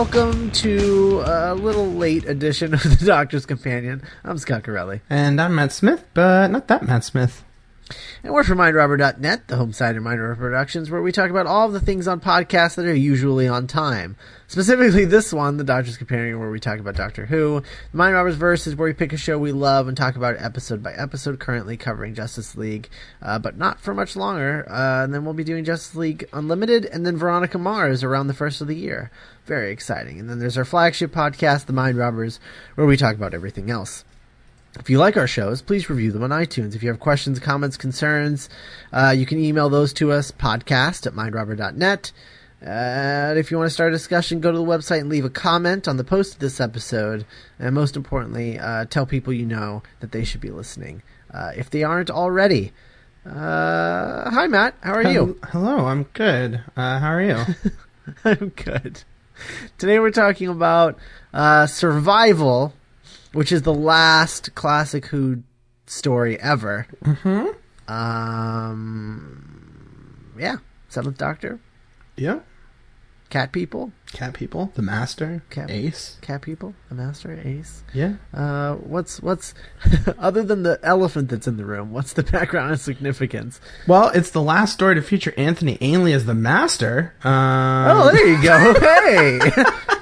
welcome to a little late edition of The Doctor's Companion. I'm Scott Corelli. And I'm Matt Smith, but not that Matt Smith. And we're from MindRobber.net, the home site of MindRobber Productions, where we talk about all the things on podcasts that are usually on time. Specifically this one, The Doctor's Companion, where we talk about Doctor Who. The Mind Robbers Verse is where we pick a show we love and talk about it episode by episode, currently covering Justice League, uh, but not for much longer. Uh, and then we'll be doing Justice League Unlimited and then Veronica Mars around the first of the year. Very exciting. And then there's our flagship podcast, The Mind Robbers, where we talk about everything else. If you like our shows, please review them on iTunes. If you have questions, comments, concerns, uh, you can email those to us, podcast at mindrobber.net. And if you want to start a discussion, go to the website and leave a comment on the post of this episode. And most importantly, uh, tell people you know that they should be listening. Uh, if they aren't already. Uh, hi, Matt. How are you? Hello, I'm good. Uh, how are you? I'm good. Today we're talking about uh, survival which is the last classic Who story ever. mm-hmm. Um, yeah, Seventh Doctor, Yep. Cat People, Cat people, the master, Cat- Ace. Cat People, the Master, Ace. Yeah. Uh, what's what's other than the elephant that's in the room? What's the background and significance? Well, it's the last story to feature Anthony Ainley as the master. Um, Oh, there you go. hey.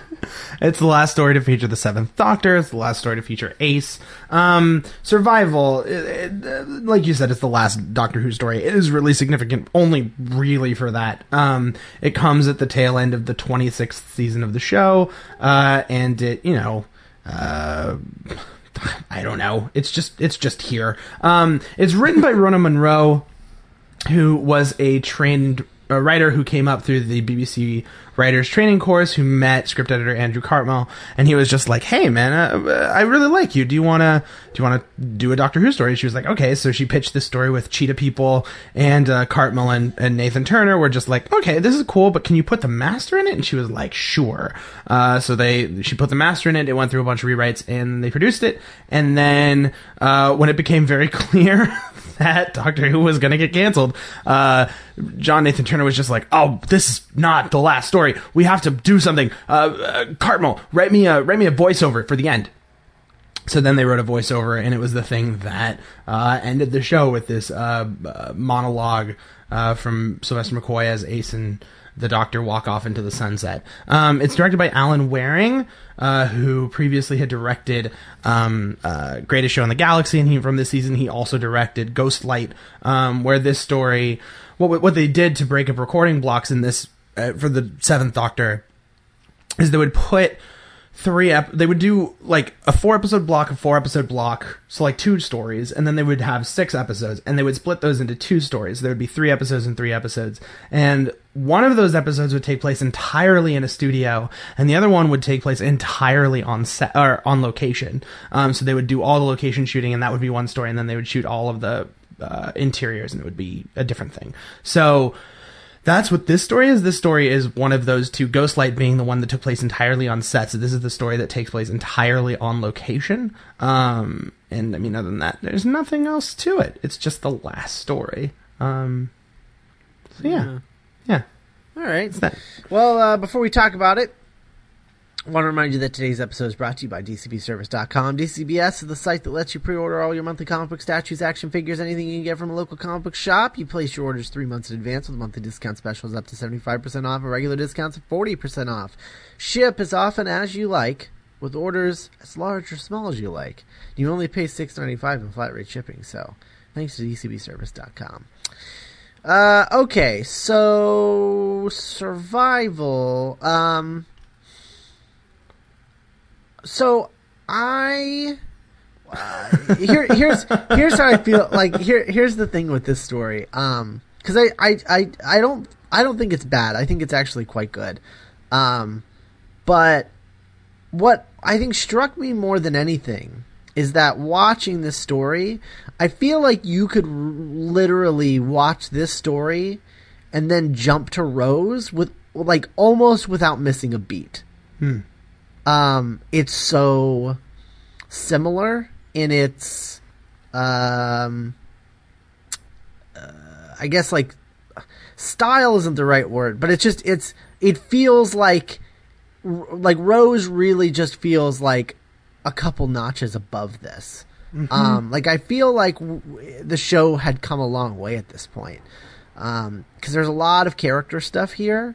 It's the last story to feature the Seventh Doctor. It's the last story to feature Ace. Um, survival, it, it, uh, like you said, it's the last Doctor Who story. It is really significant, only really for that. Um, it comes at the tail end of the 26th season of the show, uh, and it, you know, uh, I don't know. It's just, it's just here. Um, it's written by Rona Munro, who was a trained a writer who came up through the BBC writers training course who met script editor Andrew Cartmel and he was just like hey man uh, I really like you. Do you want to do you want to do a Doctor Who story? She was like okay. So she pitched this story with Cheetah People and uh, Cartmel and, and Nathan Turner were just like okay this is cool but can you put the master in it? And she was like sure. Uh, so they she put the master in it. It went through a bunch of rewrites and they produced it. And then uh, when it became very clear that Doctor Who was going to get canceled, uh, John Nathan Turner was just like, "Oh, this is not the last story. We have to do something." Uh, uh, Cartmel, write me a write me a voiceover for the end. So then they wrote a voiceover, and it was the thing that uh, ended the show with this uh, monologue from Sylvester McCoy as Ace and the Doctor walk off into the sunset. Um, it's directed by Alan Wareing, uh, who previously had directed um, uh, Greatest Show in the Galaxy, and he from this season he also directed Ghostlight, um, where this story, what what they did to break up recording blocks in this uh, for the Seventh Doctor, is they would put three ep- they would do like a four episode block a four episode block so like two stories and then they would have six episodes and they would split those into two stories there would be three episodes and three episodes and one of those episodes would take place entirely in a studio and the other one would take place entirely on set or on location um, so they would do all the location shooting and that would be one story and then they would shoot all of the uh, interiors and it would be a different thing so that's what this story is. This story is one of those two. Ghostlight being the one that took place entirely on set. So this is the story that takes place entirely on location. Um, and I mean, other than that, there's nothing else to it. It's just the last story. Um, so yeah, yeah. All right. Well, uh, before we talk about it, I want to remind you that today's episode is brought to you by DCBService.com. DCBS is the site that lets you pre-order all your monthly comic book statues, action figures, anything you can get from a local comic book shop. You place your orders three months in advance with monthly discount specials up to 75% off and regular discounts of 40% off. Ship as often as you like with orders as large or small as you like. You only pay $6.95 in flat rate shipping, so thanks to DCBService.com. Uh, okay, so survival. Um, so I uh, here here's here's how I feel. Like here here's the thing with this story. Um, because I, I I I don't I don't think it's bad. I think it's actually quite good. Um, but what I think struck me more than anything is that watching this story, I feel like you could r- literally watch this story and then jump to Rose with like almost without missing a beat. Hmm. Um, it's so similar in its, um, uh, I guess like style isn't the right word, but it's just it's it feels like like Rose really just feels like a couple notches above this. Mm-hmm. Um, like I feel like w- the show had come a long way at this point because um, there's a lot of character stuff here,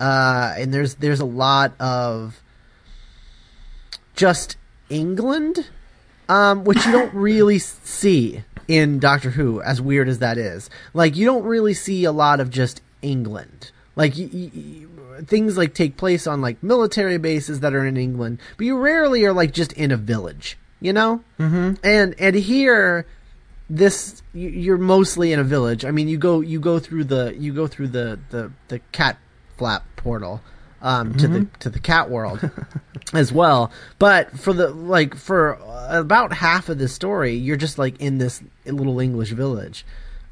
uh, and there's there's a lot of just England, um, which you don't really see in Doctor Who, as weird as that is. Like you don't really see a lot of just England. Like y- y- y- things like take place on like military bases that are in England, but you rarely are like just in a village, you know. Mm-hmm. And and here, this you- you're mostly in a village. I mean, you go you go through the you go through the the the cat flap portal um, to the to the cat world as well. But for the like for about half of the story, you're just like in this little English village,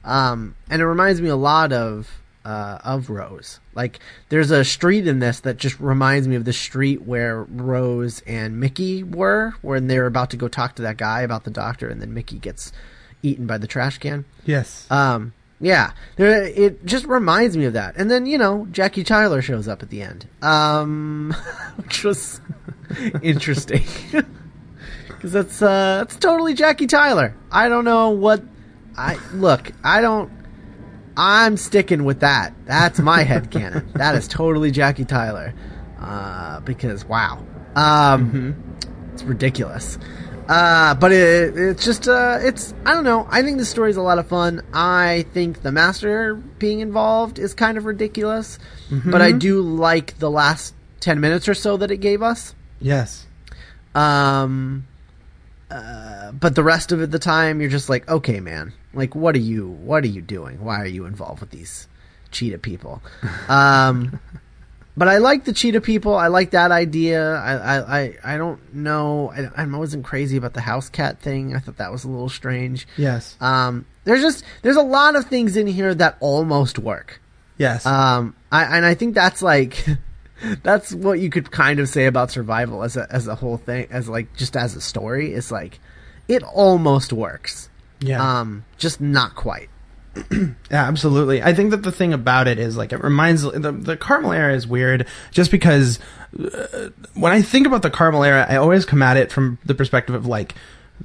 um, and it reminds me a lot of uh, of Rose. Like there's a street in this that just reminds me of the street where Rose and Mickey were when they were about to go talk to that guy about the doctor, and then Mickey gets eaten by the trash can. Yes. Um, yeah, there, it just reminds me of that. And then you know Jackie Tyler shows up at the end, um, which was interesting because that's uh, that's totally Jackie Tyler. I don't know what I look. I don't. I'm sticking with that. That's my head canon. That is totally Jackie Tyler. Uh, because wow, um, it's ridiculous. Uh, but it, it's just, uh, it's, I don't know. I think the story's a lot of fun. I think the master being involved is kind of ridiculous, but I do like the last 10 minutes or so that it gave us. yes. Um, uh, but the rest of it, the time, you're just like, okay, man, like, what are you, what are you doing? Why are you involved with these cheetah people? Um, but I like the cheetah people. I like that idea. I, I, I, I don't know. I, I wasn't crazy about the house cat thing. I thought that was a little strange. Yes. Um, there's just, there's a lot of things in here that almost work. yes. Um, I, and I think that's like, that's what you could kind of say about survival as a, as a whole thing, as like, just as a story. It's like, it almost works. yeah. Um, just not quite. Yeah, absolutely. I think that the thing about it is like it reminds the the Cartmel era is weird just because uh, when I think about the Cartmel era, I always come at it from the perspective of like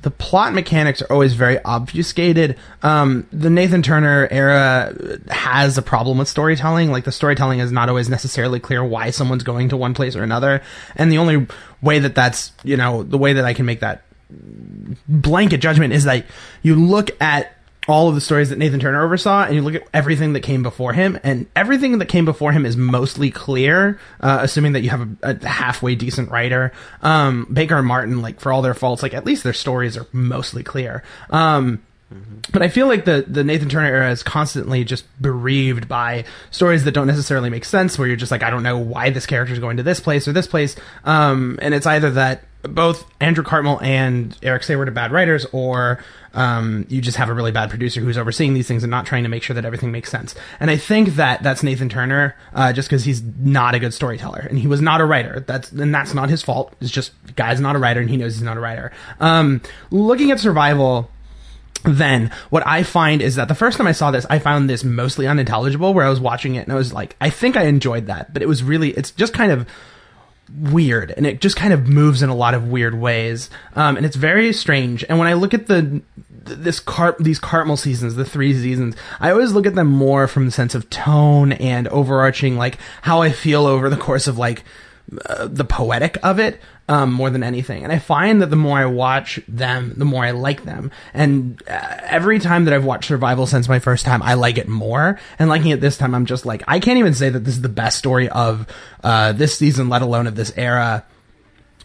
the plot mechanics are always very obfuscated. Um, the Nathan Turner era has a problem with storytelling. Like the storytelling is not always necessarily clear why someone's going to one place or another, and the only way that that's you know the way that I can make that blanket judgment is that you look at all of the stories that Nathan Turner oversaw, and you look at everything that came before him, and everything that came before him is mostly clear, uh, assuming that you have a, a halfway decent writer. Um, Baker and Martin, like for all their faults, like at least their stories are mostly clear. Um, but I feel like the the Nathan Turner era is constantly just bereaved by stories that don't necessarily make sense. Where you're just like, I don't know why this character is going to this place or this place. Um, and it's either that both Andrew Cartmel and Eric Saward are bad writers, or um, you just have a really bad producer who's overseeing these things and not trying to make sure that everything makes sense. And I think that that's Nathan Turner, uh, just because he's not a good storyteller and he was not a writer. That's and that's not his fault. It's just guy's not a writer and he knows he's not a writer. Um, looking at survival then what I find is that the first time I saw this, I found this mostly unintelligible where I was watching it and I was like, I think I enjoyed that, but it was really, it's just kind of weird and it just kind of moves in a lot of weird ways. Um, and it's very strange. And when I look at the, this cart, these Cartmel seasons, the three seasons, I always look at them more from the sense of tone and overarching, like how I feel over the course of like, uh, the poetic of it. Um, more than anything. And I find that the more I watch them, the more I like them. And uh, every time that I've watched Survival since my first time, I like it more. And liking it this time, I'm just like, I can't even say that this is the best story of uh, this season, let alone of this era.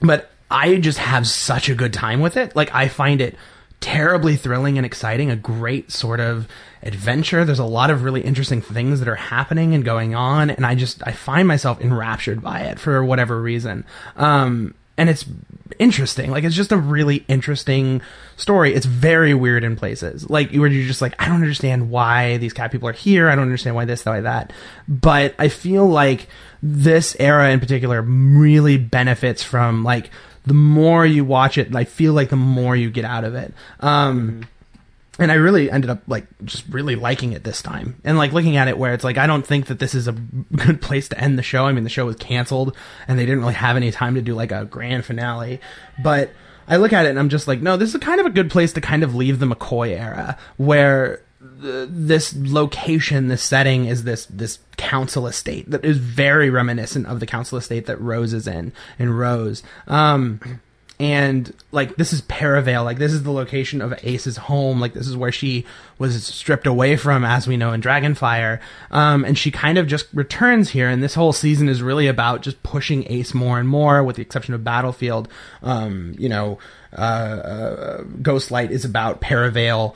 But I just have such a good time with it. Like, I find it terribly thrilling and exciting, a great sort of adventure. There's a lot of really interesting things that are happening and going on, and I just I find myself enraptured by it for whatever reason. Um, and it's interesting. Like it's just a really interesting story. It's very weird in places. Like where you're just like, I don't understand why these cat people are here. I don't understand why this, why that. But I feel like this era in particular really benefits from like the more you watch it, I feel like the more you get out of it. Um, and I really ended up like just really liking it this time and like looking at it where it's like I don't think that this is a good place to end the show. I mean, the show was canceled and they didn't really have any time to do like a grand finale, but I look at it and I'm just like, no, this is kind of a good place to kind of leave the McCoy era where th- this location, this setting is this this council estate that is very reminiscent of the council estate that Rose is in in Rose. Um, and like this is Perivale, like this is the location of Ace's home, like this is where she was stripped away from, as we know in Dragonfire. Um, and she kind of just returns here, and this whole season is really about just pushing Ace more and more, with the exception of Battlefield. Um, you know, uh, uh, Ghostlight is about Perivale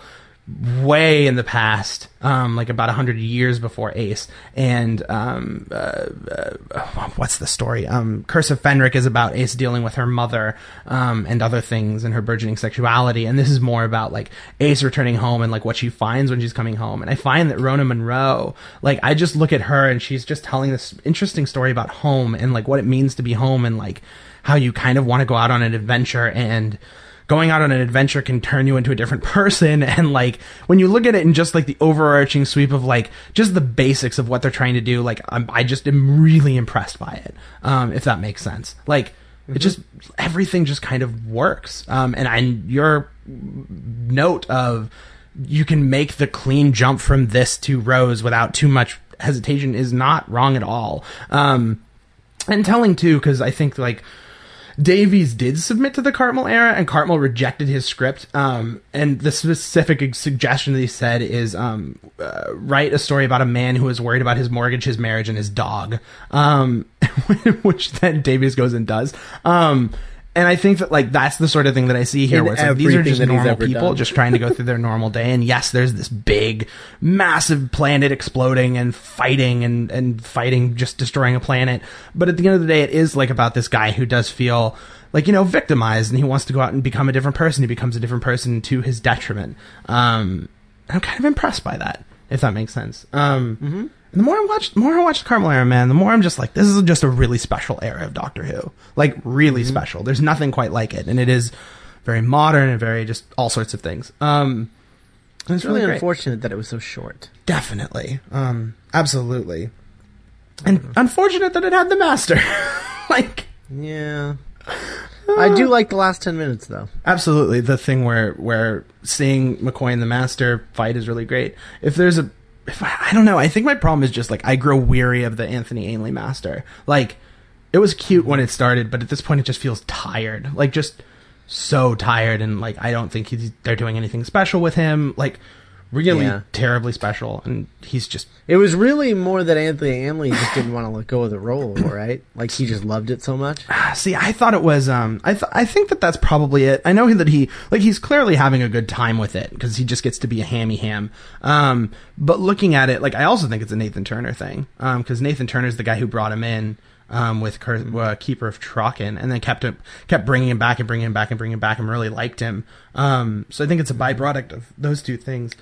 way in the past, um, like about hundred years before Ace. And um, uh, uh, what's the story? Um, Curse of Fenric is about Ace dealing with her mother um, and other things and her burgeoning sexuality. And this is more about like Ace returning home and like what she finds when she's coming home. And I find that Rona Munro, like I just look at her and she's just telling this interesting story about home and like what it means to be home and like how you kind of want to go out on an adventure and going out on an adventure can turn you into a different person. And like when you look at it in just like the overarching sweep of like just the basics of what they're trying to do like I'm, i just am really impressed by it um, if that makes sense. Like mm-hmm. it just everything just kind of works. Um, and I, your note of you can make the clean jump from this to rose without too much hesitation is not wrong at all. Um, and telling too because i think like Davies did submit to the Cartmel era, and Cartmel rejected his script. Um, and the specific suggestion that he said is um, uh, write a story about a man who is worried about his mortgage, his marriage, and his dog. Um, which then Davies goes and does. Um, and I think that like that's the sort of thing that I see here, In where it's like these are just normal people done. just trying to go through their normal day. And yes, there's this big, massive planet exploding and fighting and and fighting, just destroying a planet. But at the end of the day, it is like about this guy who does feel like you know victimized, and he wants to go out and become a different person. He becomes a different person to his detriment. Um, I'm kind of impressed by that, if that makes sense. Um, mm-hmm. And the more I watch, the more I watch the Cartmel era, man, the more I'm just like, this is just a really special era of Doctor Who. Like, really mm-hmm. special. There's nothing quite like it. And it is very modern and very just all sorts of things. Um, it's, it's really, really unfortunate that it was so short. Definitely. Um, absolutely. And mm-hmm. unfortunate that it had the master. like, yeah. I do like the last ten minutes though. Absolutely, the thing where where seeing McCoy and the Master fight is really great. If there's a if I, I don't know. I think my problem is just like I grow weary of the Anthony Ainley master. Like it was cute when it started, but at this point it just feels tired. Like just so tired and like I don't think they're doing anything special with him. Like really yeah. terribly special, and he's just. It was really more that Anthony Ainley just didn't want to let go of the role, right? Like he just loved it so much. See, I thought it was. Um, I th- I think that that's probably it. I know that he like he's clearly having a good time with it because he just gets to be a hammy ham. Um, but looking at it, like I also think it's a Nathan Turner thing. Um, because Nathan Turner's the guy who brought him in um, with uh, Keeper of Traken, and then kept him, kept bringing him back and bringing him back and bringing him back, and really liked him. Um, so I think it's a byproduct of those two things.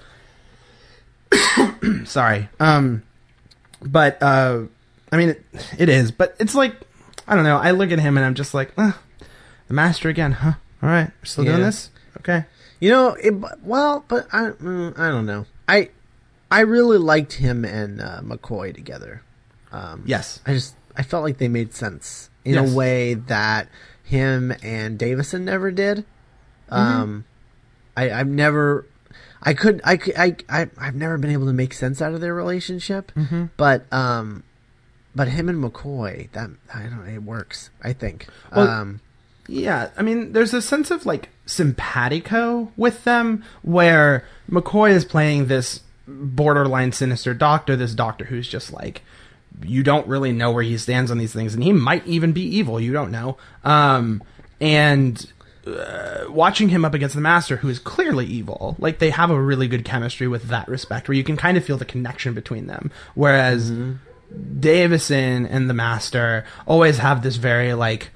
Sorry. Um, but uh, I mean, it, it is. But it's like I don't know. I look at him and I'm just like, the master again, huh? All right, we're still yeah. doing this. Okay. You know, it, well, but I, mm, I don't know. I, I really liked him and uh, McCoy together. Um, yes. I just I felt like they made sense in yes. a way that him and Davison never did. Mm-hmm. Um, I, I've never I could I I I I've never been able to make sense out of their relationship, mm-hmm. but um, but him and McCoy that I don't know, it works. I think. Well, um, Yeah, I mean, there's a sense of like simpatico with them where McCoy is playing this borderline sinister doctor, this doctor who's just like, you don't really know where he stands on these things, and he might even be evil. You don't know. Um, and uh, watching him up against the master, who is clearly evil, like they have a really good chemistry with that respect, where you can kind of feel the connection between them. Whereas Davison and the master always have this very like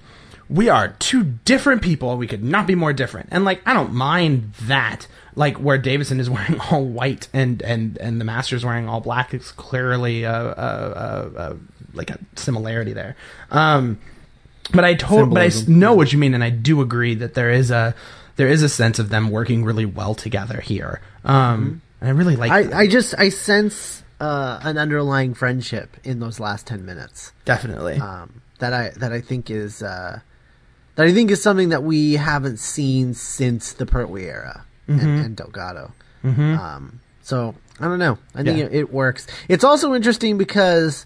we are two different people we could not be more different. And like i don't mind that. Like where davison is wearing all white and and and the master's wearing all black it's clearly a, a, a, a like a similarity there. Um but i told but i s- know what you mean and i do agree that there is a there is a sense of them working really well together here um and i really like that. I, I just I sense uh, an underlying friendship in those last ten minutes. definitely um, that I that I think is uh, that I think is something that we haven't seen since the Pertwee era and, and Delgado. Um, so I don't know. I think Yeah. it, it works. It's also interesting because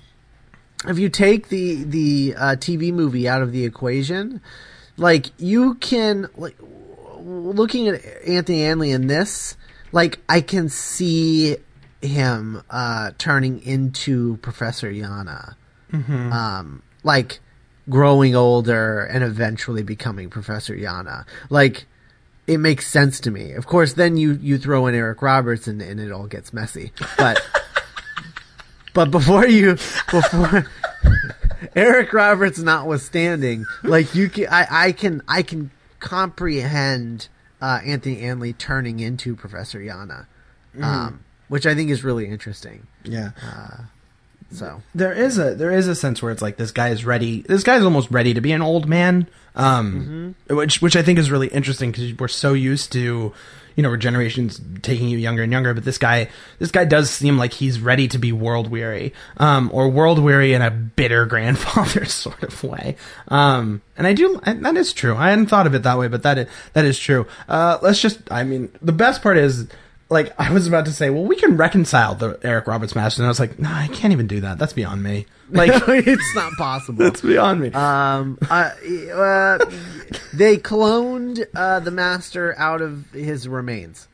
if you take the the uh, TV movie out of the equation, like you can like looking at Anthony Ainley in this, like I can see him uh, turning into Professor Yana um, like growing older and eventually becoming Professor Yana. Like it makes sense to me. Of course, then you you throw in Eric Roberts and, and it all gets messy. But but before you before Eric Roberts notwithstanding, like you can I, I can I can comprehend uh, Anthony Ainley turning into Professor Yana. Um, which I think is really interesting. yeah So there is a there is a sense where it's like this guy is ready. This guy's almost ready to be an old man, um, which which I think is really interesting because we're so used to, you know, generations taking you younger and younger. But this guy, this guy does seem like he's ready to be world weary, um, or world weary in a bitter grandfather sort of way. Um, and I do that is true. I hadn't thought of it that way, but that is, that is true. Uh, let's just, I mean, the best part is like I was about to say, well, we can reconcile the Eric Roberts match, and I was like, no, I can't even do that. That's beyond me. Like it's not possible. that's beyond me. Um, uh, uh, they cloned uh, the master out of his remains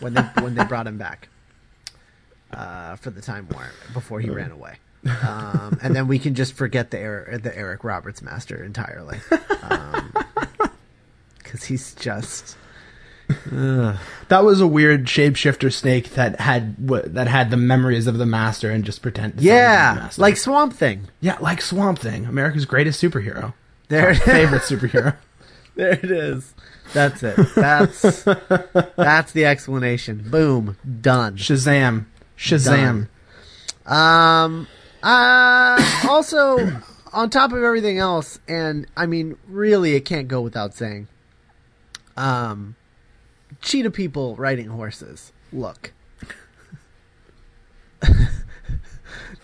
when they when they brought him back uh, for the Time War before he ran away. Um, and then we can just forget the Eric, the Eric Roberts master entirely because he's just that was a weird shapeshifter snake that had w- that had the memories of the master and just pretend. to say the yeah, like Swamp Thing. yeah, like Swamp Thing, America's greatest superhero, There, favorite superhero. There it is. That's it. That's that's the explanation. Boom. Done. Shazam, Shazam. Done. Um. Uh. Also, on top of everything else, and I mean, really, it can't go without saying. Um, cheetah people riding horses. Look.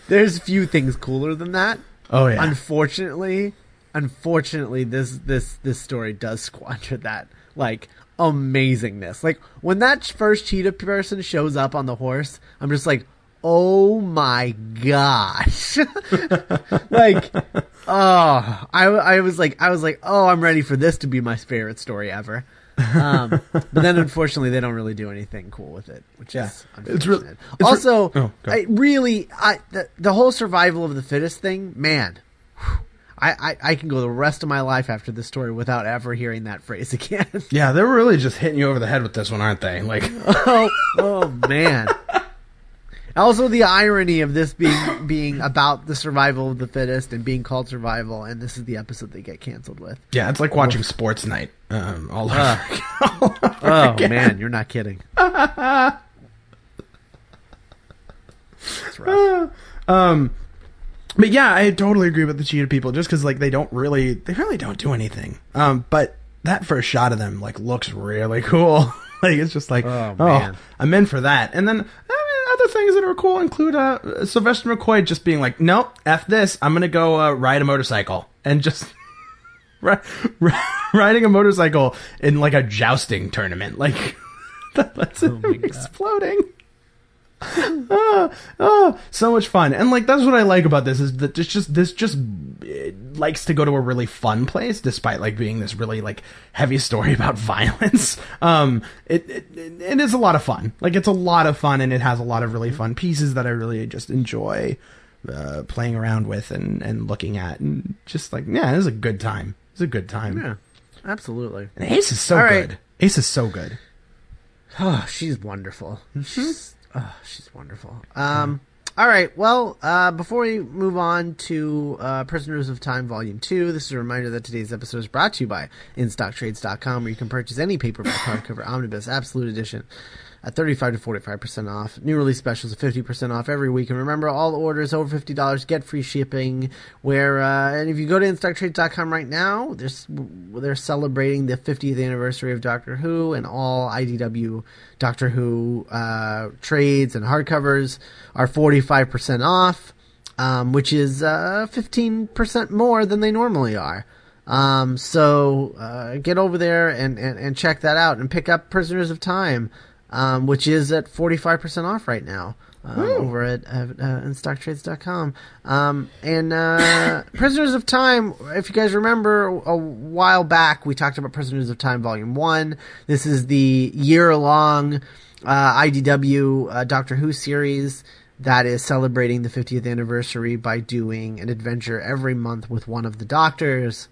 There's few things cooler than that. Oh yeah, Unfortunately, unfortunately, this this this story does squander that like amazingness. Like when that first cheetah person shows up on the horse, I'm just like, oh my gosh! like, oh, I I was like, I was like, oh, I'm ready for this to be my favorite story ever. Um, but then unfortunately, they don't really do anything cool with it, which Yeah. is It's re- unfortunate. it's re- also, Oh. I really, I the, the whole survival of the fittest thing, man. whew, I, I, I can go the rest of my life after this story without ever hearing that phrase again. yeah, they're really just hitting you over the head with this one, aren't they? Like, oh, oh man. Also, the irony of this being being about the survival of the fittest and being called survival, and this is the episode they get canceled with. yeah, it's like watching Sports Night. Um, all over. Uh. Oh man, you're not kidding. That's rough. Um, but yeah, I totally agree with the cheetah people. Just because like they don't really, they really don't do anything. Um, but that first shot of them like looks really cool. like it's just like, Oh, oh, man. I'm in for that. And then mean, other things that are cool include uh, Sylvester McCoy just being like, nope, f this. I'm gonna go uh, ride a motorcycle and just. ri- ri- riding a motorcycle in like a jousting tournament, like that's him exploding. Oh, so much fun. And like that's what I like about this is that it's just this just it likes to go to a really fun place despite like being this really like heavy story about violence. Um it, it it is a lot of fun. Like it's a lot of fun and it has a lot of really mm-hmm. fun pieces that I really just enjoy uh, playing around with and and looking at and just like yeah, it was a good time. It's a good time. Yeah, absolutely. And Ace is so right. good. Ace is so good. Oh, she's wonderful. Mm-hmm. She's, oh, she's wonderful. Um, all right. Well, uh, before we move on to uh, Prisoners of Time Volume 2, this is a reminder that today's episode is brought to you by InStockTrades.com, where you can purchase any paperback, hardcover, omnibus, absolute edition at 35 to 45% off. New release specials at 50% off every week. And remember, all orders over $50 get free shipping. Where uh, And if you go to InStockTrades.com right now, they're, they're celebrating the 50th anniversary of Doctor Who, and all IDW Doctor Who uh, trades and hardcovers are 45% off, um, which is uh, 15% more than they normally are. Um, so uh, get over there and, and, and check that out and pick up Prisoners of Time, um, which is at 45% off right now. Um, over at uh, uh, instocktrades.com. Um, and uh, Prisoners of Time, if you guys remember a while back, we talked about Prisoners of Time Volume 1. This is the year long uh, IDW uh, Doctor Who series that is celebrating the 50th anniversary by doing an adventure every month with one of the doctors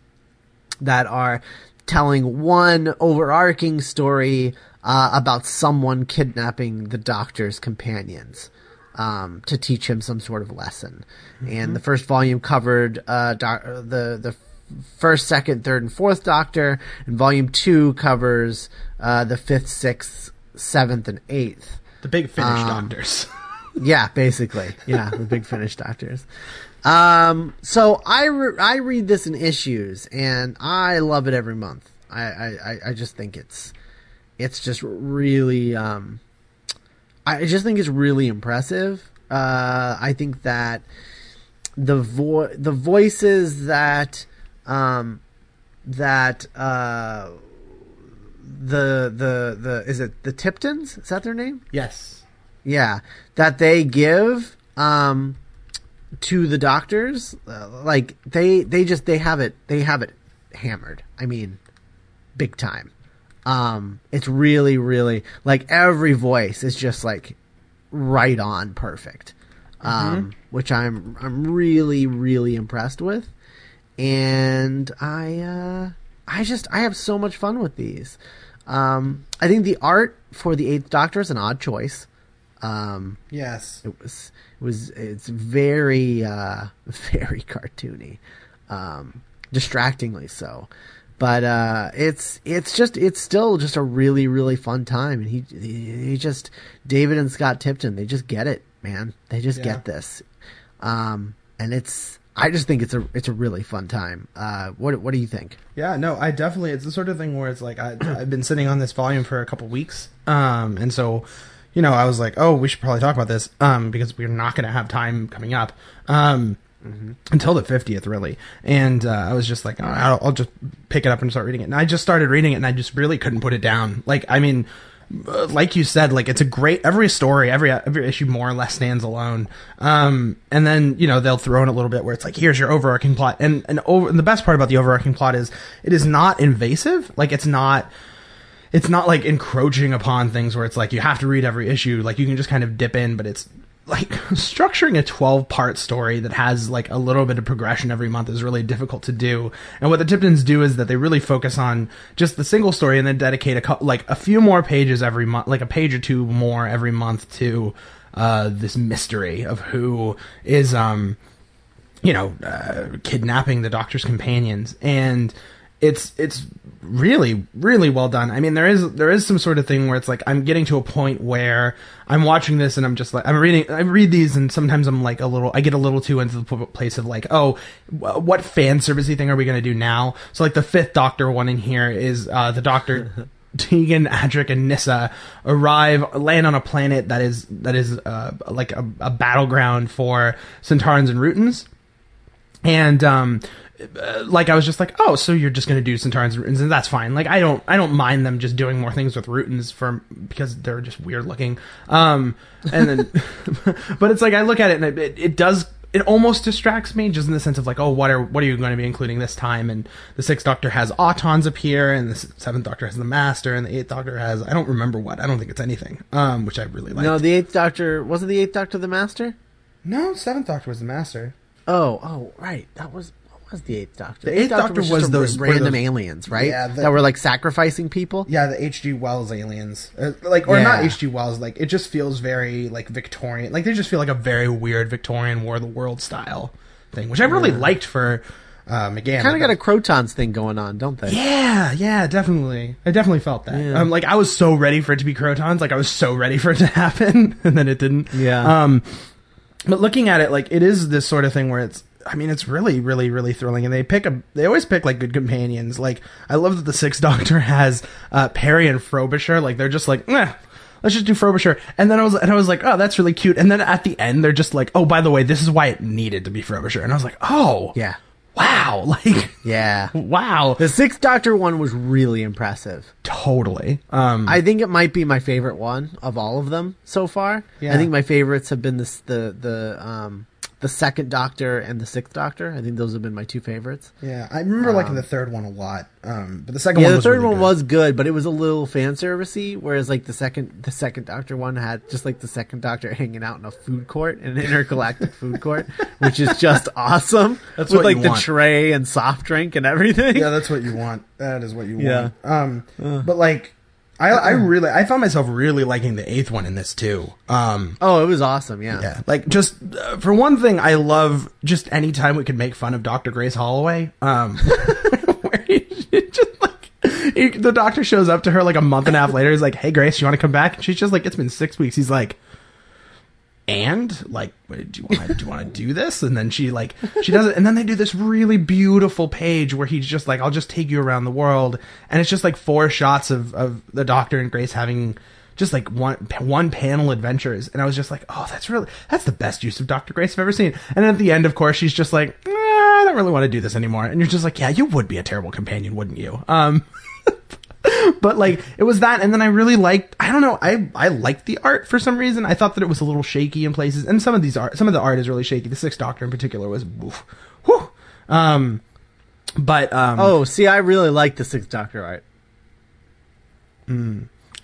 that are telling one overarching story uh, about someone kidnapping the doctor's companions um, to teach him some sort of lesson. And the first volume covered uh, doc- the the first, second, third, and fourth Doctor, and volume two covers uh, the fifth, sixth, seventh, and eighth. The Big Finish Um, doctors. Yeah, basically. Yeah, the Big Finish doctors. Um, so I re- I read this in issues, and I love it every month. I, I- I just think it's it's just really um, I just think it's really impressive. Uh, I think that the vo- the voices that um, that uh, the the the is it the Tiptons? Is that their name? yes. Yeah, that they give um to the doctors uh, like they they just they have it they have it hammered. I mean, big time. Um it's really really like every voice is just like right on perfect. Um which I'm I'm really really impressed with. And I uh I just I have so much fun with these. Um I think the art for the 8th Doctor is an odd choice. Um, Yes. it was it was it's very uh, very cartoony, um, distractingly so. But uh, it's it's just it's still just a really really fun time, and he he, just David and Scott Tipton they just get it, man. They just Yeah. get this, um, and it's I just think it's a it's a really fun time. Uh, what what do you think? Yeah, no, I definitely. It's the sort of thing where it's like I, I've been sitting on this volume for a couple weeks, um, and so, you know, I was like, oh, we should probably talk about this, um, because we're not going to have time coming up, um, until the fiftieth, really. And uh, I was just like, right, I'll, I'll just pick it up and start reading it. And I just started reading it, and I just really couldn't put it down. Like, I mean. uh, Like you said, like it's a great every story, every every issue more or less stands alone. Um, and then you know they'll throw in a little bit where it's like, here's your overarching plot, and and over and the best part about the overarching plot is it is not invasive. Like it's not it's not like encroaching upon things where it's like you have to read every issue. Like you can just kind of dip in, but it's like structuring a 12 part story that has like a little bit of progression every month is really difficult to do. And what the Tiptons do is that they really focus on just the single story and then dedicate a cou- like a few more pages every month, like a page or two more every month to uh, this mystery of who is um you know, uh, kidnapping the doctor's companions, and it's it's really really well done. I mean, there is there is some sort of thing where it's like I'm getting to a point where I'm watching this and I'm just like I'm reading I read these and sometimes I'm like a little I get a little too into the place of like oh what fan servicey thing are we gonna do now? So like the fifth Doctor one in here is uh, the Doctor. Tegan, Adric, and Nyssa arrive, land on a planet that is that is uh, like a, a battleground for Sontarans and Rutans and um uh, like I was just like, oh, so you're just gonna do Sontarans and Rutans, and that's fine. Like I don't, I don't mind them just doing more things with Rutans for because they're just weird looking. Um, and then, but it's like I look at it and it, it, it does. It almost distracts me, just in the sense of like, oh, what are what are you going to be including this time? And the Sixth Doctor has Autons appear, and the Seventh Doctor has the Master, and the Eighth Doctor has I don't remember what. I don't think it's anything. Um, which I really like. No, the Eighth Doctor wasn't the Eighth Doctor the Master. no, Seventh Doctor was the Master. Oh, oh, right. That was what was the Eighth Doctor? The Eighth Doctor just was a those- random those- aliens, right? Yeah, the- that were like sacrificing people. Yeah, the H.G. Wells aliens, uh, like or Yeah. not H.G. Wells. Like it just feels very like Victorian. Like they just feel like a very weird Victorian War of the World style thing, which I really liked for uh, McGann. Kind of got a Krotons thing going on, don't they? yeah, yeah, definitely. I definitely felt that. Yeah. Um, like I was so ready for it to be Krotons. Like I was so ready for it to happen, and then it didn't. Yeah. Um, but looking at it, like it is this sort of thing where it's. I mean, it's really, really, really thrilling, and they pick a. They always pick like good companions. Like I love that the Sixth Doctor has uh, Peri and Frobisher. Like they're just like, eh, let's just do Frobisher. And then I was, and I was like, oh, that's really cute. And then at the end, they're just like, oh, by the way, this is why it needed to be Frobisher. And I was like, oh, Yeah. wow, like, Yeah. wow, The Sixth Doctor one was really impressive. totally. Um, I think it might be my favorite one of all of them so far. Yeah. I think my favorites have been this, the the um the second Doctor and the Sixth Doctor. I think those have been my two favorites. Yeah, I remember liking the third one a lot. Um, but the second Yeah, one the was third really one good. was good, but it was a little fan servicey. Whereas like the second the second Doctor one had just like the second Doctor hanging out in a food court, an intergalactic food court, which is just awesome. That's with what like the tray and soft drink and everything. Yeah, that's what you want. That is what you Yeah. want. Um, but like, I I really I found myself really liking the eighth one in this too. Um, Oh, it was awesome. Yeah. yeah, like just uh, for one thing, I love just any time we could make fun of Doctor Grace Holloway. Um, where he, he just like he, the doctor shows up to her like a month and a half later. He's like, "Hey, Grace, you want to come back?" And she's just like, "It's been six weeks." He's like. And like, do you want to do want to do this? And then she like she does it, and then they do this really beautiful page where he's just like, "I'll just take you around the world," and it's just like four shots of of the Doctor and Grace having just like one one panel adventures, and I was just like, "Oh, that's really that's the best use of Doctor Grace I've ever seen." And at the end, of course, she's just like, "I don't really want to do this anymore," and you're just like, "Yeah, you would be a terrible companion, wouldn't you?" Um, but like it was that and then i really liked i don't know i i liked the art for some reason i thought that it was a little shaky in places and some of these art some of the art is really shaky the sixth doctor in particular was woof, whew. um but um Oh, see, I really like the Sixth Doctor art.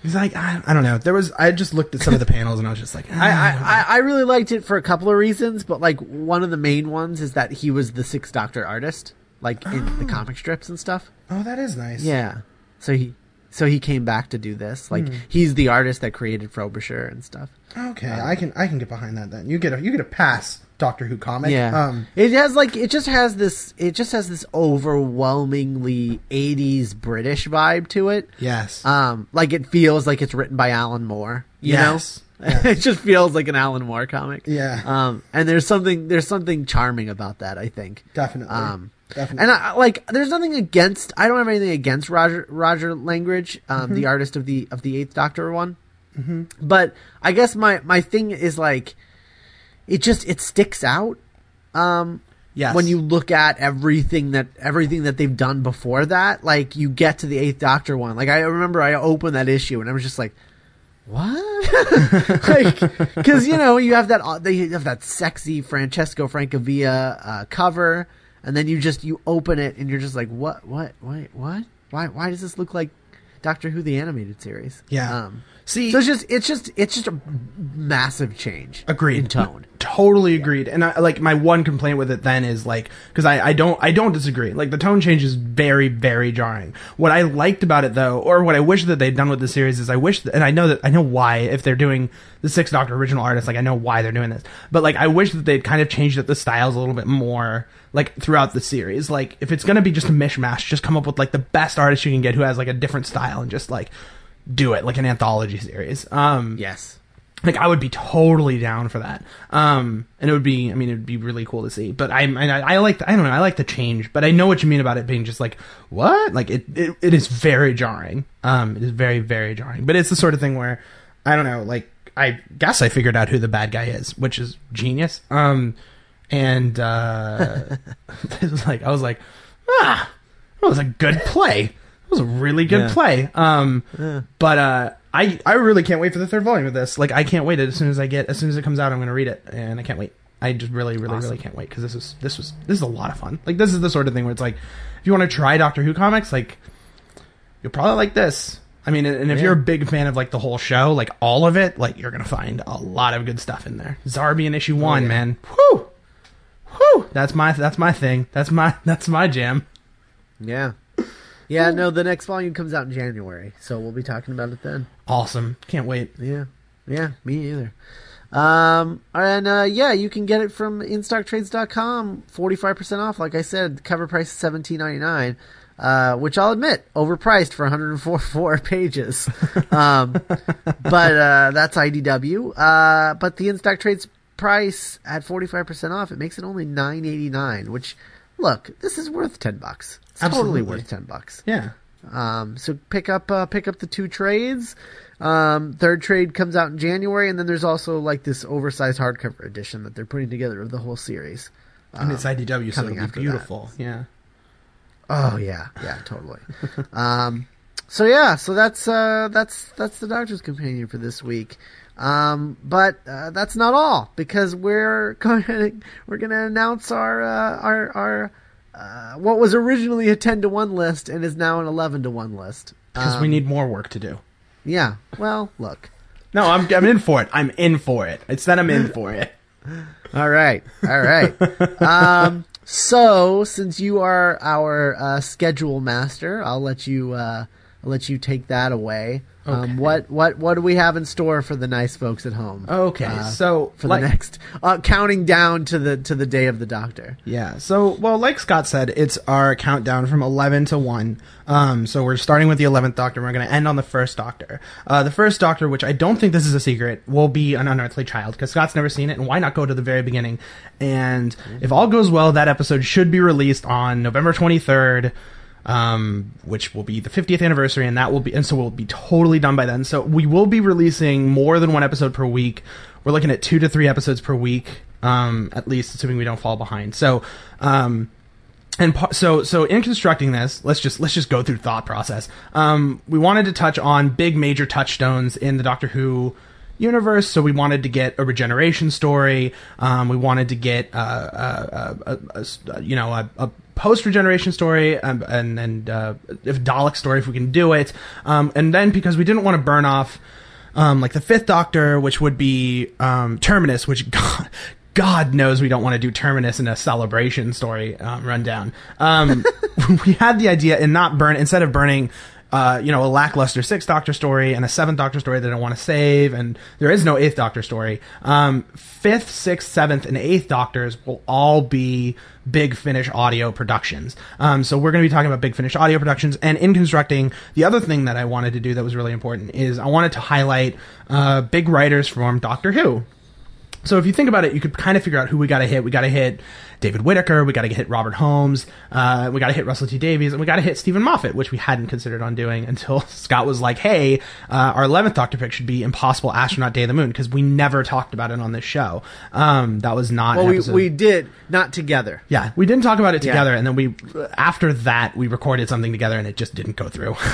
he's like I, I don't know there was i just looked at some of the panels and i was just like I, I, I- I really liked it for a couple of reasons, but like one of the main ones is that he was the Sixth Doctor artist, like in the comic strips and stuff. oh that is nice Yeah. So he so he came back to do this. Like he's the artist that created Frobisher and stuff. okay i can i can get behind that then you get a you get a pass doctor who comic Yeah. um it has like it just has this it just has this overwhelmingly 80s British vibe to it. yes Um like it feels like it's written by Alan Moore, you Yes. know? it just feels like an Alan Moore comic. Yeah. Um and there's something there's something charming about that, I think. definitely Um, definitely And I, like, there's nothing against. I don't have anything against Roger Roger Langridge, um, the artist of the of the Eighth Doctor one. Mm-hmm. But I guess my my thing is like, it just it sticks out. Um, yes when you look at everything that everything that they've done before that, like you get to the Eighth Doctor one. Like I remember I opened that issue and I was just like, what? like, because you know you have that uh, they have that sexy Francesco Francavilla uh, cover, and then you just you open it and you're just like, what, what, wait, what? Why, why does this look like Doctor Who the animated series? Yeah. Um, see so it's just it's just it's just a massive change. agreed. in tone. totally agreed. And I, like my one complaint with it then is like because I, I don't i don't disagree. Like the tone change is very very jarring. What i liked about it though or what i wish that they'd done with the series is i wish that, and i know that i know why if they're doing the sixth doctor original artist like i know why they're doing this. But like i wish that they'd kind of changed up the styles a little bit more like throughout the series. Like if it's gonna be just a mishmash just come up with like the best artist you can get who has like a different style and just like do it like an anthology series um Yes. like I would be totally down for that. Um, and it would be, I mean, it would be really cool to see. But I, I, I like, the, I don't know, I like the change. But I know what you mean about it being just like what? Like it, it, it is very jarring. Um, it is very, very jarring. But it's the sort of thing where I don't know, like I guess I figured out who the bad guy is, which is genius. Um, and uh, it was like I was like, ah, that was a good play. That was a really good Yeah. play. Um, but uh, I I really can't wait for the third volume of this. Like I can't wait. As soon as I get, as soon as it comes out, I'm going to read it, and I can't wait. I just really, really, really can't wait because this is this was this is a lot of fun. Like this is the sort of thing where it's like, if you want to try Doctor Who comics, like you'll probably like this. I mean, and if Yeah. you're a big fan of like the whole show, like all of it, like you're gonna find a lot of good stuff in there. Zarbian issue one, yeah. man. Whew, whew. That's my that's my thing. That's my that's my jam. Yeah. Yeah, no, the next volume comes out in January, so we'll be talking about it then. Awesome. Can't wait. Yeah. Yeah, me either. Um, and uh, yeah, you can get it from instocktrades.com, 45% off. Like I said, cover price is seventeen ninety nine, uh, which I'll admit, overpriced for 104 four pages. Um, but uh, that's IDW. Uh, but the InStock Trades price at 45% off, it makes it only nine eighty nine. which, look, this is worth 10 bucks. It's totally Absolutely. worth 10 bucks. Yeah. Um, so pick up uh, pick up the two trades. Um, third trade comes out in January, and then there's also like this oversized hardcover edition that they're putting together of the whole series. And it's IDW, so it'll be that. beautiful. Yeah. Oh yeah, yeah, totally. um, so yeah, so that's uh, that's that's the Doctor's Companion for this week. Um, but uh, that's not all because we're going we're going to announce our uh, our our uh, what was originally a ten to one list and is now an eleven to one list. Because Um, we need more work to do. Yeah. Well, look. No, I'm I'm in for it. I'm in for it. It's that I'm in for it. All right. All right. um, so since you are our uh, schedule master, I'll let you uh, I'll let you take that away. Okay. Um, what what what do we have in store for the nice folks at home? Okay, Uh, so for like- the next uh, counting down to the to the day of the doctor. Yeah. So, well, like Scott said, it's our countdown from 11 to 1. Um, so we're starting with the 11th Doctor. and We're going to end on the first Doctor. Uh, the first Doctor, which I don't think this is a secret, will be an unearthly child because Scott's never seen it. And why not go to the very beginning? And if all goes well, that episode should be released on November 23rd. Um, which will be the 50th anniversary, and that will be, and so we'll be totally done by then. So we will be releasing more than one episode per week. We're looking at two to three episodes per week, um, at least, assuming we don't fall behind. So, um, and pa- so so in constructing this let's just let's just go through thought process um we wanted to touch on big major touchstones in the doctor who universe so we wanted to get a regeneration story um we wanted to get uh, a, a- a- you know a post regeneration story um, and and uh, if dalek story if we can do it um and then because we didn't want to burn off um, like the Fifth Doctor, which would be um, Terminus, which God, God knows we don't want to do Terminus in a celebration story um, rundown. Um, we had the idea and not burn instead of burning. Uh, you know, a lackluster Sixth Doctor story and a Seventh Doctor story that I want to save, and there is no Eighth Doctor story. Um, fifth, Sixth, Seventh, and Eighth Doctors will all be Big Finish audio productions. Um, so we're going to be talking about Big Finish audio productions, and in constructing, the other thing that I wanted to do that was really important is I wanted to highlight uh, big writers from Doctor Who. So if you think about it, you could kind of figure out who we got to hit. We got to hit David Whitaker. We got to hit Robert Holmes. Uh, we got to hit Russell T Davies, and we got to hit Steven Moffat, which we hadn't considered on doing until Scott was like, "Hey, uh, our eleventh Doctor pick should be Impossible Astronaut Day of the Moon," because we never talked about it on this show. Um, that was not. Well, we we did not together. yeah, we didn't talk about it Yeah. together, and then we after that we recorded something together, and it just didn't go through.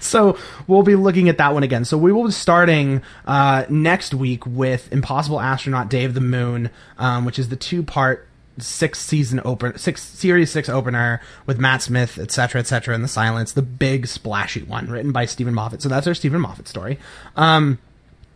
so we'll be looking at that one again. So we will be starting uh, next week with Impossible Astronaut: Day of the Moon, um, which is the two-part six season open six series six opener with Matt Smith, etc., etc., In the Silence, the big splashy one written by Steven Moffat. So that's our Steven Moffat story. Um,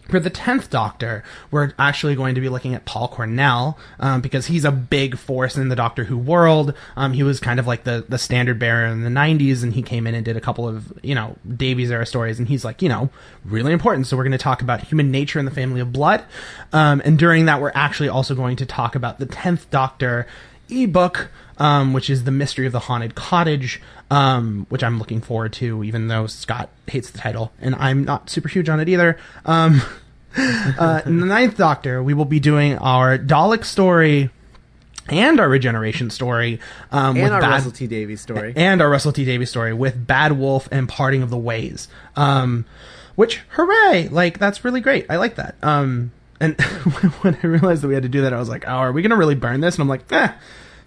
for the 10th Doctor, we're actually going to be looking at Paul Cornell, um, because he's a big force in the Doctor Who world. Um, he was kind of like the, the standard bearer in the 90s, and he came in and did a couple of, you know, Davies era stories, and he's like, you know, really important. So we're going to talk about human nature and the family of blood. Um, and during that, we're actually also going to talk about the 10th Doctor ebook, um, which is The Mystery of the Haunted Cottage, um, which I'm looking forward to, even though Scott hates the title, and I'm not super huge on it either. Um, uh, in the Ninth Doctor, we will be doing our Dalek story and our regeneration story, um, with And our Bad- Russell T Davies story. and our Russell T Davies story with Bad Wolf and Parting of the Ways. Um, which hooray! Like that's really great. I like that. Um, and when I realized that we had to do that, I was like, "Oh, are we gonna really burn this?" And I'm like, "Eh,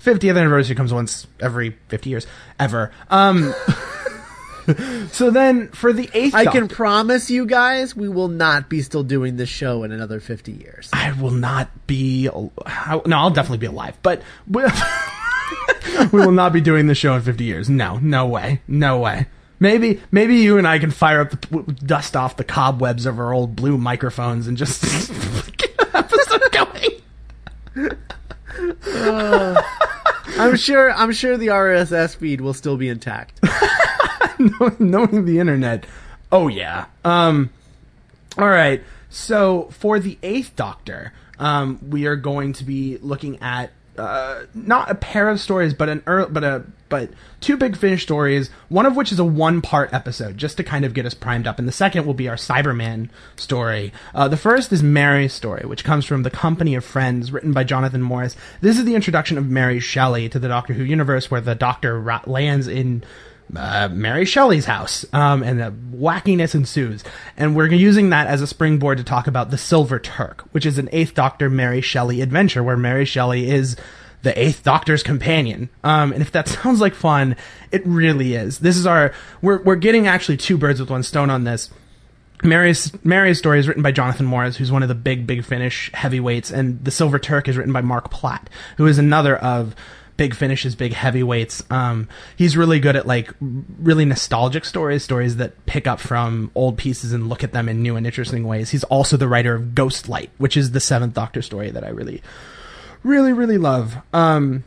50th anniversary comes once every 50 years ever. Um, so then for the eighth, I Doctor, can promise you guys, we will not be still doing this show in another 50 years. I will not be. al- No, I'll definitely be alive, but we, we will not be doing the show in 50 years. No, no way, no way. Maybe, maybe you and I can fire up the dust off the cobwebs of our old blue microphones and just get an episode going. I'm sure. I'm sure the RSS feed will still be intact. knowing the internet. Oh yeah. Um all right. So for the eighth Doctor, um, we are going to be looking at uh, not a pair of stories, but an but a but two big finish stories. One of which is a one part episode, just to kind of get us primed up, and the second will be our Cyberman story. Uh, the first is Mary's story, which comes from the Company of Friends, written by Jonathan Morris. This is the introduction of Mary Shelley to the Doctor Who universe, where the Doctor lands in uh, Mary Shelley's house, um, and the wackiness ensues. And we're using that as a springboard to talk about the Silver Turk, which is an Eighth Doctor Mary Shelley adventure where Mary Shelley is the Eighth Doctor's companion. Um, and if that sounds like fun, it really is. This is our we're we're getting actually two birds with one stone on this. Mary's Mary's story is written by Jonathan Morris, who's one of the big Big Finish heavyweights, and The Silver Turk is written by Marc Platt, who is another of Big finishes, big heavyweights. Um, he's really good at like really nostalgic stories, stories that pick up from old pieces and look at them in new and interesting ways. He's also the writer of Ghostlight, which is the Seventh Doctor story that I really, really, really love. Um,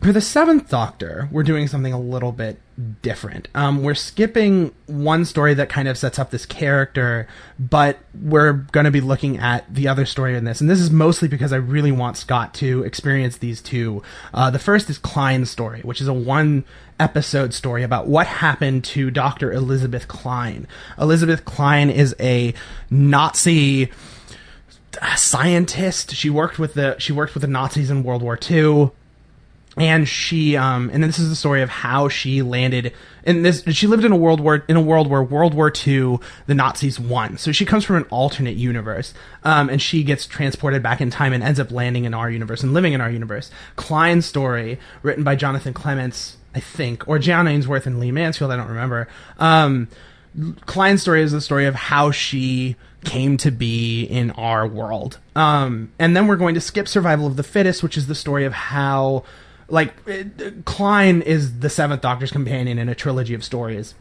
for the seventh Doctor, we're doing something a little bit different. Um, we're skipping one story that kind of sets up this character, but we're going to be looking at the other story in this. And this is mostly because I really want Scott to experience these two. Uh, the first is Klein's story, which is a one episode story about what happened to Dr. Elizabeth Klein. Elizabeth Klein is a Nazi uh, scientist. She worked with the she worked with the Nazis in World War II and she um and then this is the story of how she landed in this she lived in a world war in a world where world war ii the nazis won. So she comes from an alternate universe um and she gets transported back in time and ends up landing in our universe and living in our universe. Klein's story written by jonathan clements i think or john ainsworth and lee mansfield i don't remember. Um Klein's story is the story of how she came to be in our world. Um, and then we're going to skip Survival of the Fittest, which is the story of how, like, uh, Klein is the Seventh Doctor's companion in a trilogy of stories.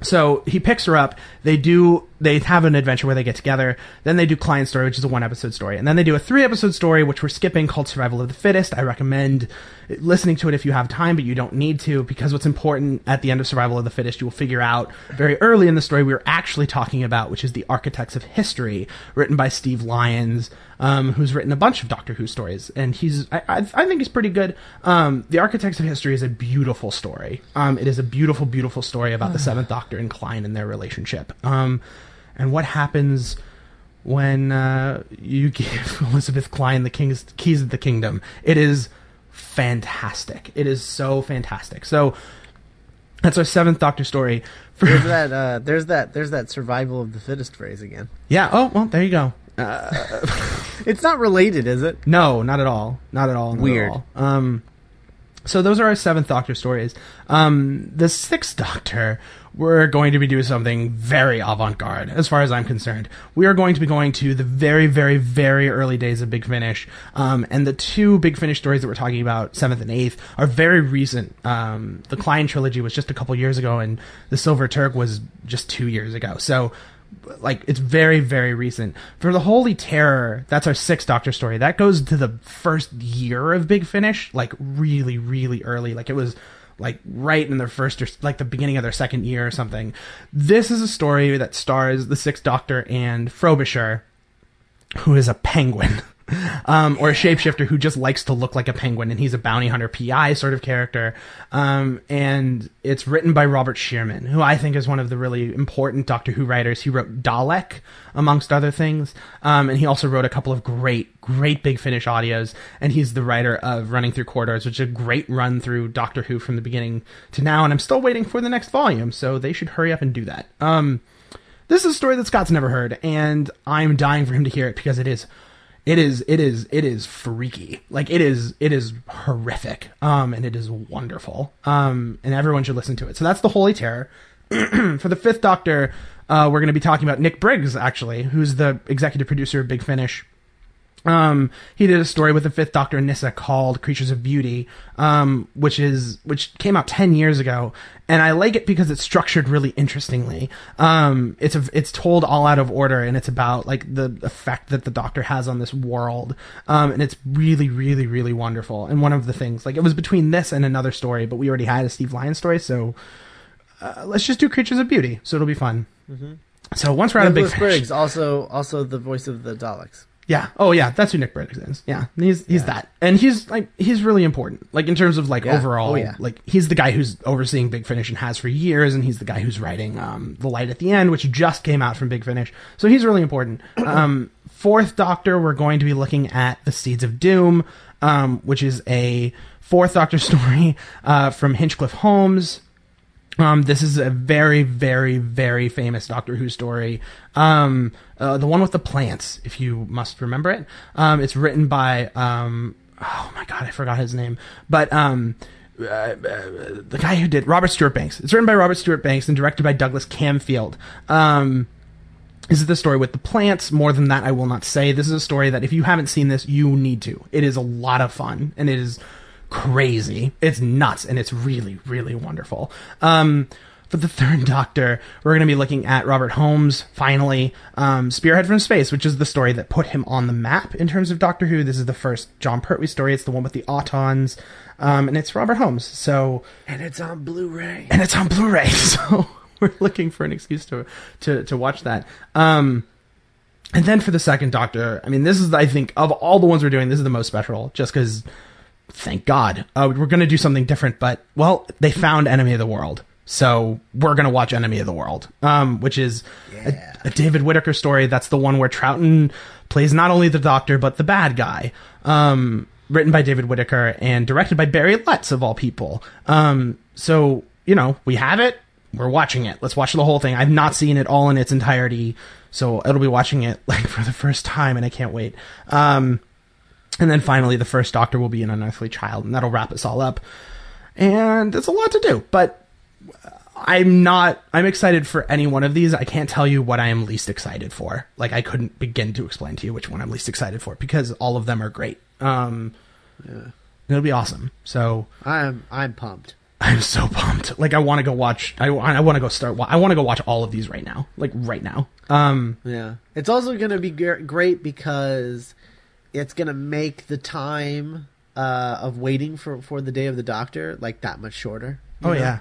So he picks her up. They do. They have an adventure where they get together. Then they do Klein's story, which is a one episode story, and then they do a three episode story, which we're skipping, called Survival of the Fittest. I recommend listening to it if you have time, but you don't need to because what's important at the end of Survival of the Fittest, you will figure out very early in the story we are actually talking about, which is the Architects of History, written by Steve Lyons, um, who's written a bunch of Doctor Who stories, and he's I, I, I think he's pretty good. Um, the Architects of History is a beautiful story. Um, it is a beautiful, beautiful story about the Seventh Doctor and Klein and their relationship, um, and what happens when uh, you give Elizabeth Klein the king's keys of the kingdom. It is fantastic. It is so fantastic. So that's our seventh Doctor story. For, There's that. Uh, there's that. There's that survival of the fittest phrase again. yeah. Oh well, there you go. It's not related, is it? No, not at all. Not at all. not at Weird. all. Um, so those are our seventh Doctor stories. Um, the sixth Doctor, we're going to be doing something very avant-garde, as far as I'm concerned. We are going to be going to the very, very, very early days of Big Finish, um, and the two Big Finish stories that we're talking about, seventh and eighth, are very recent. Um, the Klein trilogy was just a couple years ago, and the Silver Turk was just two years ago. So like it's very very recent for the holy terror that's our sixth doctor story that goes to the first year of big finish like really really early like it was like right in their first or like the beginning of their second year or something. This is a story that stars the sixth doctor and frobisher who is a penguin um, or a shapeshifter who just likes to look like a penguin and he's a bounty hunter pi sort of character. Um, and it's written by robert shearman who i think is one of the really important doctor who writers. He wrote dalek amongst other things. Um, and he also wrote a couple of great great big finish audios. And he's the writer of running through corridors which is a great run through doctor who from the beginning to now. And i'm still waiting for the next volume so they should hurry up and do that. Um, this is a story that Scott's never heard, and I'm dying for him to hear it because it is It is it is it is freaky. Like it is it is horrific. Um and it is wonderful. Um and everyone should listen to it. So that's the Holy Terror. For the fifth Doctor, uh, we're going to be talking about Nick Briggs, actually, who's the executive producer of Big Finish. Um, he did a story with the Fifth Doctor Nyssa called "Creatures of Beauty," um, which is which came out ten years ago, and I like it because it's structured really interestingly. Um, it's a, it's told all out of order, and it's about like the effect that the Doctor has on this world, um, and it's really, really, really wonderful. And one of the things, like, it was between this and another story, but we already had a Steve Lyon story, so uh, let's just do Creatures of Beauty, so it'll be fun. So once we're out of Big Briggs, also also the voice of the Daleks. Yeah. Oh, yeah. That's who Nick Briggs is. Yeah. He's he's that, and he's like he's really important. Like in terms of like Yeah. overall. Oh, yeah. Like he's the guy who's overseeing Big Finish and has for years, and he's the guy who's writing um, the Light at the End, which just came out from Big Finish. So he's really important. um, fourth Doctor, we're going to be looking at the Seeds of Doom, um, which is a fourth Doctor story uh, from Hinchcliffe Holmes. Um, this is a very, very, very famous Doctor Who story. Um, uh, the one with the plants, if you must remember it. Um, it's written by, um, oh my god, I forgot his name. But, um, uh, uh, the guy who did Robert Stewart Banks. It's written by Robert Stewart Banks and directed by Douglas Camfield. Um, this is the story with the plants. More than that, I will not say. This is a story that if you haven't seen this, you need to. It is a lot of fun and it is crazy. It's nuts and it's really, really wonderful. Um, for the third Doctor, we're going to be looking at Robert Holmes, finally, um, Spearhead from Space, which is the story that put him on the map in terms of Doctor Who. This is the first Jon Pertwee story. It's the one with the Autons, um, and it's Robert Holmes. So, And it's on Blu-ray. and it's on Blu-ray. So we're looking for an excuse to to to watch that. Um, and then for the second Doctor, I mean, this is I think of all the ones we're doing, this is the most special, just because. Thank God, uh, we're going to do something different. But well, they found Enemy of the World, so we're going to watch Enemy of the World, um, which is Yeah. a, a David Whitaker story. That's the one where Troughton plays not only the Doctor but the bad guy. Um, written by David Whitaker and directed by Barry Letts of all people. Um, so you know we have it. We're watching it. Let's watch the whole thing. I've not seen it all in its entirety, so it'll be watching it like for the first time, and I can't wait. Um, and then finally, the first Doctor will be an unearthly child, and that'll wrap us all up. And it's a lot to do, but I'm not. I'm excited for any one of these. I can't tell you what I am least excited for. Like I couldn't begin to explain to you which one I'm least excited for because all of them are great. Um, it'll be awesome. So I'm I'm pumped. I'm so pumped. Like I want to go watch. I, I want to go start. I want to go watch all of these right now. Like right now. Um, Yeah. It's also going to be great because it's going to make the time uh, of waiting for, for the day of the doctor like that much shorter. oh know? yeah,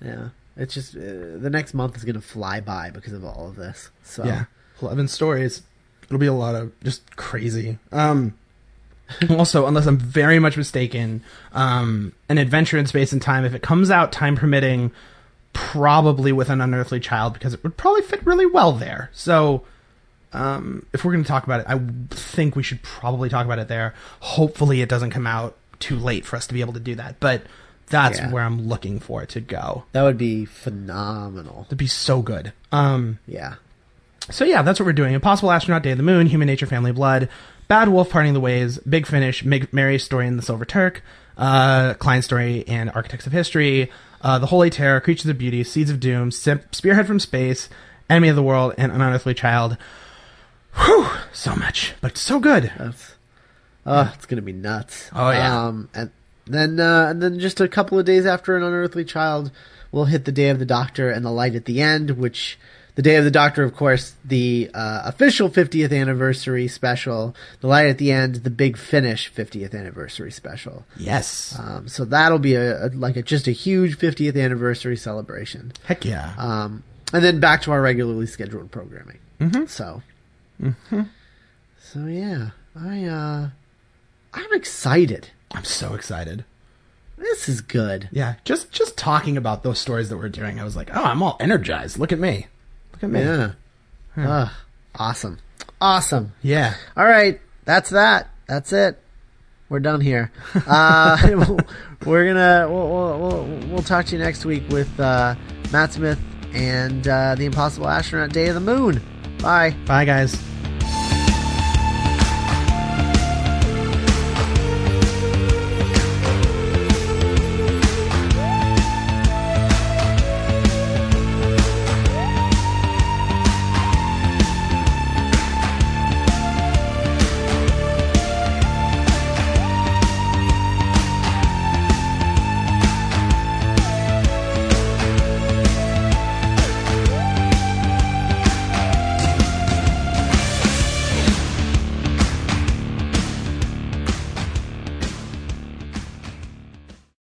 Yeah. It's just uh, the next month is going to fly by because of all of this. So yeah. Eleven stories. It'll be a lot of just crazy. Um, also, unless I'm very much mistaken, um, an adventure in space and time, if it comes out time permitting, probably with an unearthly child because it would probably fit really well there. So, um, if we're going to talk about it, I think we should probably talk about it there. Hopefully, it doesn't come out too late for us to be able to do that. But that's Yeah. where I'm looking for it to go. that would be phenomenal. It'd be so good. Um, Yeah. so yeah, that's what we're doing. Impossible Astronaut, Day of the Moon, Human Nature, Family Blood, Bad Wolf, Parting the Ways, Big Finish, Mig- Mary's Story in the Silver Turk, uh, Klein's Story and Architects of History, uh, The Holy Terror, Creatures of Beauty, Seeds of Doom, Spearhead from Space, Enemy of the World, and An Unearthly Child. Whew, so much, but so good. That's oh, it's gonna be nuts. Oh, yeah. Um, and then uh, and then just a couple of days after an unearthly child, we'll hit the day of the doctor and the light at the end, which the day of the doctor, of course, the uh, official 50th anniversary special. The light at the end, the big finish 50th anniversary special. Yes. Um, so that'll be a, a like a just a huge 50th anniversary celebration. Heck yeah. Um, and then back to our regularly scheduled programming. Mm-hmm. So, so yeah, I uh, I'm excited. I'm so excited. This is good. Yeah, just just talking about those stories that we're doing, I was like, oh, I'm all energized. Look at me. Look at me. Yeah. Ugh, awesome. Awesome. Yeah. All right, that's that. That's it. We're done here. Uh, we're gonna we'll, we'll, we'll, we'll talk to you next week with uh, Matt Smith and uh, the Impossible Astronaut Day of the Moon. Bye. Bye, guys.